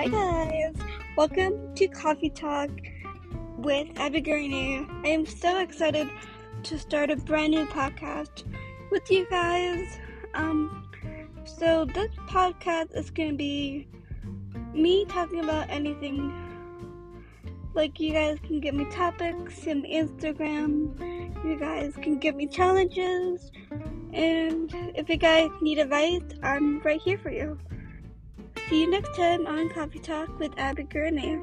Hi guys, welcome to Coffee Talk with Abigail. I am so excited to start a brand new podcast with you guys. Um, so this podcast is gonna be me talking about anything. Like you guys can give me topics in Instagram. You guys can give me challenges, and if you guys need advice, I'm right here for you. See you next time on Coffee Talk with Abby Gurney.